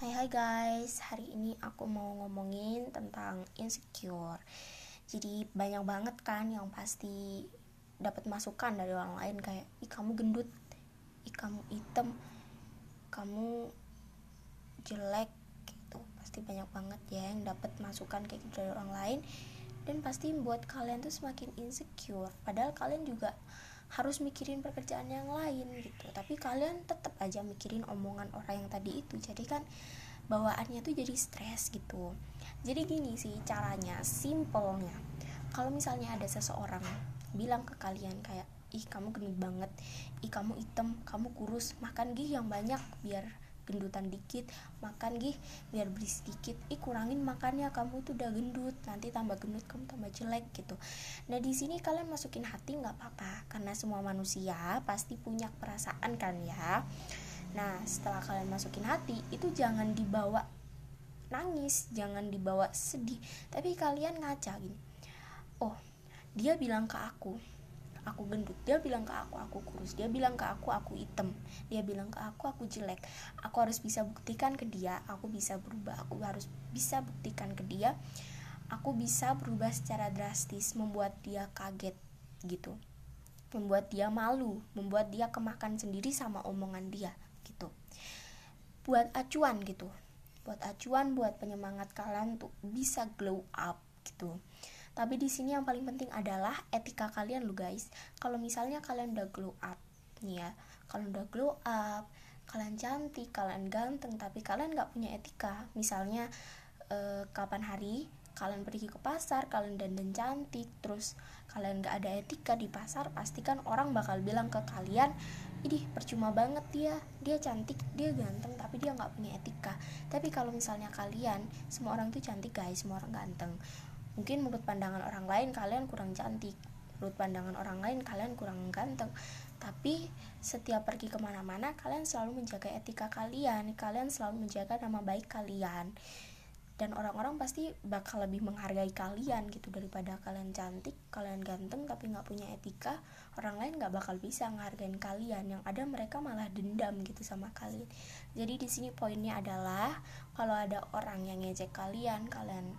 Hai hai guys, hari ini aku mau ngomongin tentang insecure. Jadi banyak banget kan yang pasti dapat masukan dari orang lain kayak, "Ih, kamu gendut. Ih, kamu hitam. Kamu jelek." gitu. Pasti banyak banget ya yang dapat masukan kayak gitu dari orang lain dan pasti membuat kalian tuh semakin insecure. Padahal kalian juga harus mikirin pekerjaan yang lain gitu tapi kalian tetap aja mikirin omongan orang yang tadi itu. Jadi kan bawaannya tuh jadi stres gitu. Jadi gini sih caranya simpelnya. Kalau misalnya ada seseorang bilang ke kalian kayak ih kamu gendut banget. Ih kamu hitam kamu kurus makan gih yang banyak biar gendutan dikit makan gih biar beli sedikit ih kurangin makannya kamu tuh udah gendut nanti tambah gendut kamu tambah jelek gitu. Nah di sini kalian masukin hati nggak apa-apa karena semua manusia pasti punya perasaan kan ya. Nah setelah kalian masukin hati itu jangan dibawa nangis jangan dibawa sedih. Tapi kalian ngaca gini oh dia bilang ke aku aku gendut dia bilang ke aku aku kurus. Dia bilang ke aku aku hitam. Dia bilang ke aku aku jelek. Aku harus bisa buktikan ke dia aku bisa berubah. Aku harus bisa buktikan ke dia aku bisa berubah secara drastis membuat dia kaget gitu. Membuat dia malu membuat dia kemakan sendiri sama omongan dia gitu. Buat acuan gitu. Buat acuan buat penyemangat kalian tuh bisa glow up gitu tapi di sini yang paling penting adalah etika kalian lo guys. Kalau misalnya kalian udah glow up nih ya kalau udah glow up kalian cantik kalian ganteng tapi kalian nggak punya etika. Misalnya eh, kapan hari kalian pergi ke pasar kalian dandan cantik terus kalian nggak ada etika di pasar pastikan orang bakal bilang ke kalian ini percuma banget dia. Dia cantik dia ganteng tapi dia nggak punya etika. Tapi kalau misalnya kalian semua orang tuh cantik guys. Semua orang ganteng mungkin menurut pandangan orang lain kalian kurang cantik. Menurut pandangan orang lain kalian kurang ganteng. Tapi setiap pergi ke mana-mana kalian selalu menjaga etika kalian. Kalian selalu menjaga nama baik kalian. Dan orang-orang pasti bakal lebih menghargai kalian gitu. Daripada kalian cantik kalian ganteng tapi nggak punya etika orang lain nggak bakal bisa menghargai kalian. Yang ada mereka malah dendam gitu sama kalian. Jadi di sini poinnya adalah kalau ada orang yang ngejek kalian kalian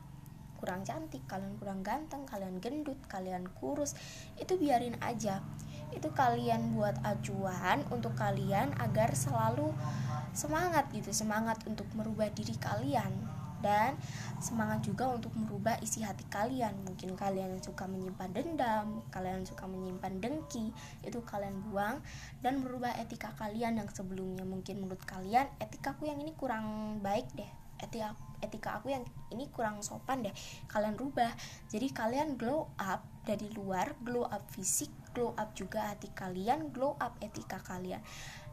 kurang cantik, kalian kurang ganteng, kalian gendut, kalian kurus, itu biarin aja. Itu kalian buat acuan untuk kalian agar selalu semangat gitu, semangat untuk merubah diri kalian dan semangat juga untuk merubah isi hati kalian. Mungkin kalian suka menyimpan dendam, kalian suka menyimpan dengki, itu kalian buang dan merubah etika kalian yang sebelumnya. Mungkin menurut kalian etikaku yang ini kurang baik deh etika etika aku yang ini kurang sopan deh kalian rubah. Jadi kalian glow up dari luar glow up fisik glow up juga hati kalian glow up etika kalian.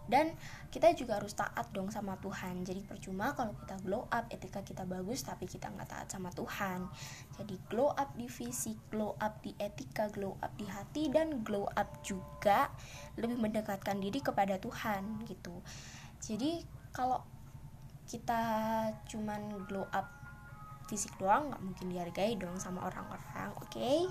Dan kita juga harus taat dong sama Tuhan. Jadi percuma kalau kita glow up etika kita bagus tapi kita nggak taat sama Tuhan. Jadi glow up di fisik glow up di etika glow up di hati dan glow up juga lebih mendekatkan diri kepada Tuhan gitu. Jadi kalau kita cuman glow up fisik doang nggak mungkin dihargai dong sama orang-orang oke okay?